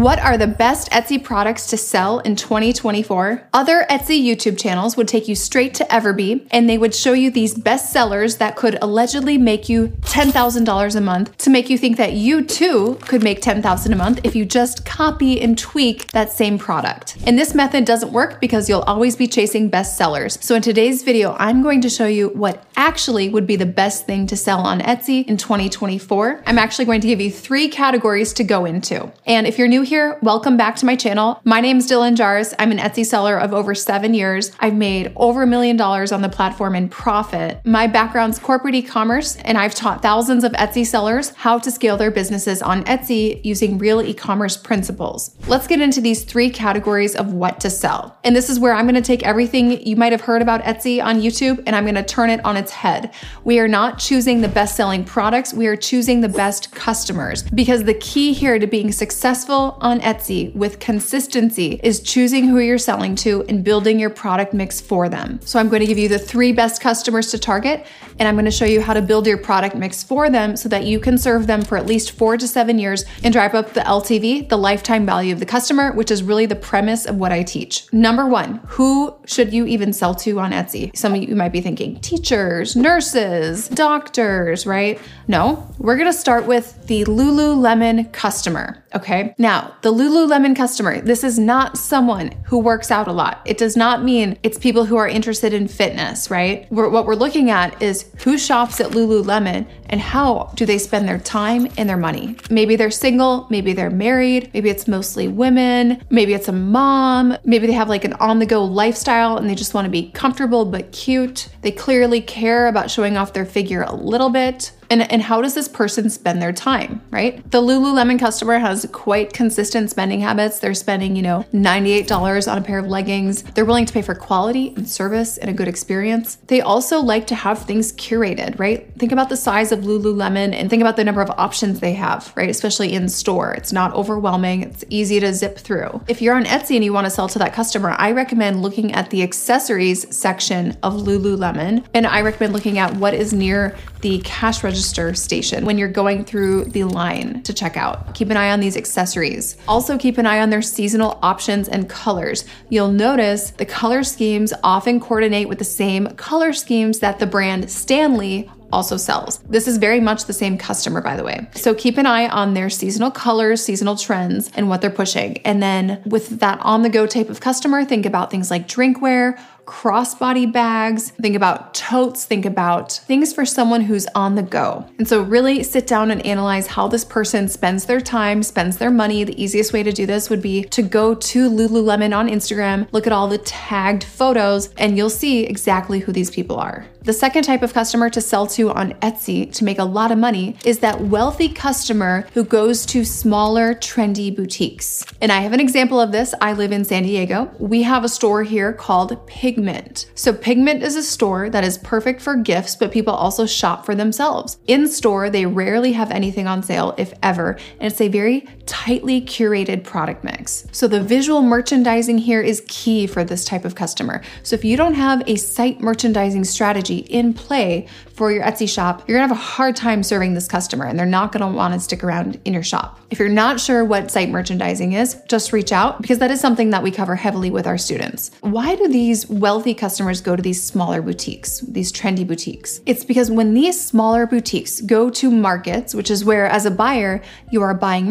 What are the best Etsy products to sell in 2024? Other Etsy YouTube channels would take you straight to Everbee and they would show you these best sellers that could allegedly make you $10,000 a month to make you think that you too could make $10,000 a month if you just copy and tweak that same product. And this method doesn't work because you'll always be chasing best sellers. So in today's video, I'm going to show you what actually would be the best thing to sell on Etsy in 2024. I'm actually going to give you three categories to go into. And if you're new here, welcome back to my channel. My name is Dylan Jahraus. I'm an Etsy seller of over seven years. I've made over a million dollars on the platform in profit. My background's corporate e-commerce, and I've taught thousands of Etsy sellers how to scale their businesses on Etsy using real e-commerce principles. Let's get into these three categories of what to sell. And this is where I'm gonna take everything you might have heard about Etsy on YouTube and I'm gonna turn it on its head. We are not choosing the best-selling products, we are choosing the best customers because the key here to being successful on Etsy with consistency is choosing who you're selling to and building your product mix for them. So I'm going to give you the three best customers to target, and I'm going to show you how to build your product mix for them so that you can serve them for at least four to seven years and drive up the LTV, the lifetime value of the customer, which is really the premise of what I teach. Number one, who should you even sell to on Etsy? Some of you might be thinking teachers, nurses, doctors, right? No, we're going to start with the Lululemon customer. Okay. Now, the Lululemon customer, this is not someone who works out a lot. It does not mean it's people who are interested in fitness, right? We're, what we're looking at is who shops at Lululemon and how do they spend their time and their money. Maybe they're single, maybe they're married, maybe it's mostly women, maybe it's a mom, maybe they have like an on the go lifestyle and they just want to be comfortable but cute. They clearly care about showing off their figure a little bit. And, and how does this person spend their time, right? The Lululemon customer has quite consistent spending habits. They're spending, you know, $98 on a pair of leggings. They're willing to pay for quality and service and a good experience. They also like to have things curated, right? Think about the size of Lululemon and think about the number of options they have, right? Especially in store. It's not overwhelming, it's easy to zip through. If you're on Etsy and you want to sell to that customer, I recommend looking at the accessories section of Lululemon. And I recommend looking at what is near the cash register station when you're going through the line to check out. Keep an eye on these accessories. Also, keep an eye on their seasonal options and colors. You'll notice the color schemes often coordinate with the same color schemes that the brand Stanley also sells. This is very much the same customer, by the way. So keep an eye on their seasonal colors, seasonal trends, and what they're pushing. And then with that on the go type of customer, think about things like drinkware, crossbody bags, think about totes, think about things for someone who's on the go. And so, really sit down and analyze how this person spends their time, spends their money. The easiest way to do this would be to go to Lululemon on Instagram, look at all the tagged photos, and you'll see exactly who these people are. The second type of customer to sell to on Etsy to make a lot of money is that wealthy customer who goes to smaller, trendy boutiques. And I have an example of this. I live in San Diego. We have a store here called Pigment. So, Pigment is a store that is perfect for gifts, but people also shop for themselves. In store, they rarely have anything on sale, if ever, and it's a very tightly curated product mix. So, the visual merchandising here is key for this type of customer. So, if you don't have a site merchandising strategy, in play for your Etsy shop, you're gonna have a hard time serving this customer and they're not gonna wanna stick around in your shop. If you're not sure what site merchandising is, just reach out because that is something that we cover heavily with our students. Why do these wealthy customers go to these smaller boutiques, these trendy boutiques? It's because when these smaller boutiques go to markets, which is where as a buyer, you are buying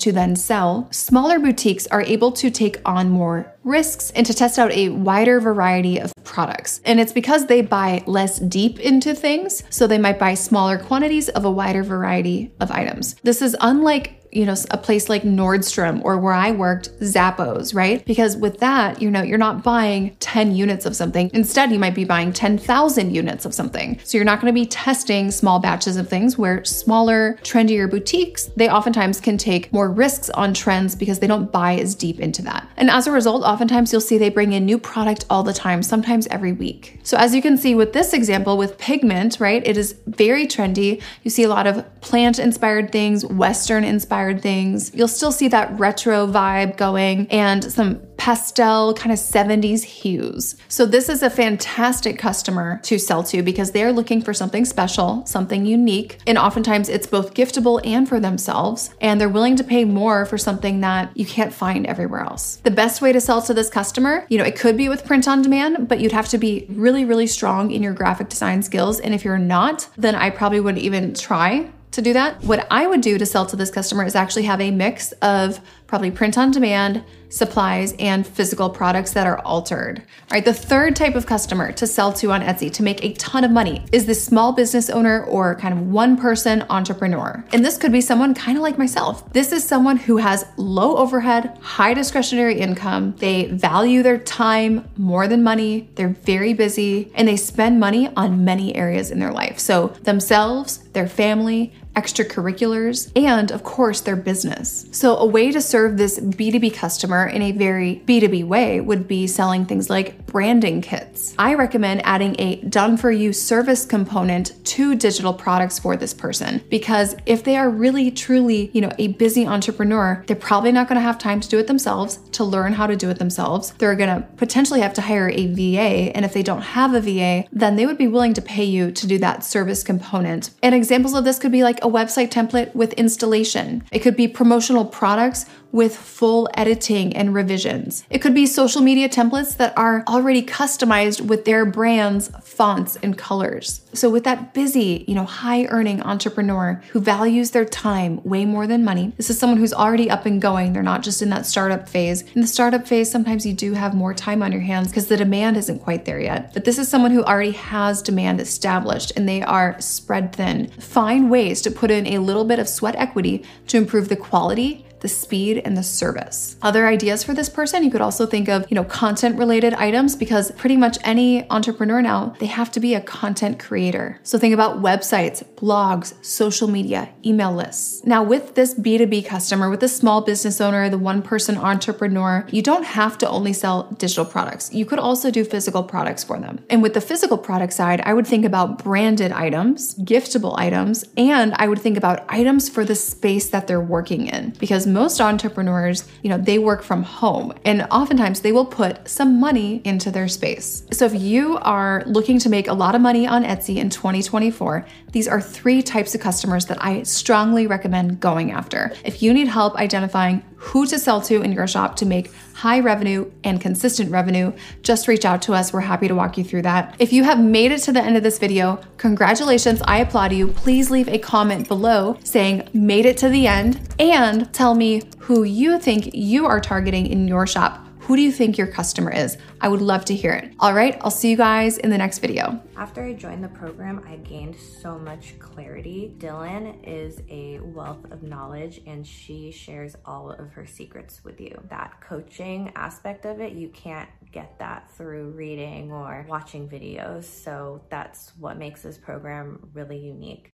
to then sell, smaller boutiques are able to take on more risks and to test out a wider variety of products. And it's because they buy less deep into things, so they might buy smaller quantities of a wider variety of items. This is unlike you know, a place like Nordstrom or where I worked, Zappos, right? Because with that, you know, you're not buying 10 units of something. Instead, you might be buying 10,000 units of something. So you're not going to be testing small batches of things where smaller, trendier boutiques, they oftentimes can take more risks on trends because they don't buy as deep into that. And as a result, oftentimes you'll see they bring in new product all the time, sometimes every week. So as you can see with this example with pigment, right? It is very trendy. You see a lot of plant inspired things, Western inspired inspired things. You'll still see that retro vibe going and some pastel kind of 70s hues. So this is a fantastic customer to sell to because they're looking for something special, something unique, and oftentimes it's both giftable and for themselves, and they're willing to pay more for something that you can't find everywhere else. The best way to sell to this customer, you know, it could be with print on demand, but you'd have to be really really strong in your graphic design skills, and if you're not, then I probably wouldn't even try to do that. What I would do to sell to this customer is actually have a mix of probably print on demand, supplies, and physical products that are altered. All right, the third type of customer to sell to on Etsy to make a ton of money is the small business owner or kind of one person entrepreneur. And this could be someone kind of like myself. This is someone who has low overhead, high discretionary income. They value their time more than money. They're very busy and they spend money on many areas in their life. So, themselves, their family, extracurriculars, and of course, their business. So, a way to serve this B2B customer in a very B2B way would be selling things like branding kits. I recommend adding a done for you service component to digital products for this person because if they are really truly, you know, a busy entrepreneur, they're probably not going to have time to do it themselves, to learn how to do it themselves. They're going to potentially have to hire a VA, and if they don't have a VA, then they would be willing to pay you to do that service component. And examples of this could be like a website template with installation. It could be promotional products with full editing and revisions. It could be social media templates that are already customized with their brand's fonts and colors. So with that busy, you know, high earning entrepreneur who values their time way more than money, this is someone who's already up and going. They're not just in that startup phase. In the startup phase, sometimes you do have more time on your hands because the demand isn't quite there yet. But this is someone who already has demand established and they are spread thin. Find ways to put in a little bit of sweat equity to improve the quality the speed, and the service. Other ideas for this person, you could also think of, you know, content related items because pretty much any entrepreneur now, they have to be a content creator. So think about websites, blogs, social media, email lists. Now, with this B2B customer, with the small business owner, the one person entrepreneur, you don't have to only sell digital products. You could also do physical products for them. And with the physical product side, I would think about branded items, giftable items, and I would think about items for the space that they're working in because most entrepreneurs, you know, they work from home and oftentimes they will put some money into their space. So if you are looking to make a lot of money on Etsy in 2024, these are three types of customers that I strongly recommend going after. If you need help identifying who to sell to in your shop to make high revenue and consistent revenue, just reach out to us. We're happy to walk you through that. If you have made it to the end of this video, congratulations. I applaud you. Please leave a comment below saying made it to the end and tell me who you think you are targeting in your shop who do you think your customer is? I would love to hear it. All right, I'll see you guys in the next video. After I joined the program, I gained so much clarity. Dylan is a wealth of knowledge and she shares all of her secrets with you. That coaching aspect of it, you can't get that through reading or watching videos. So that's what makes this program really unique.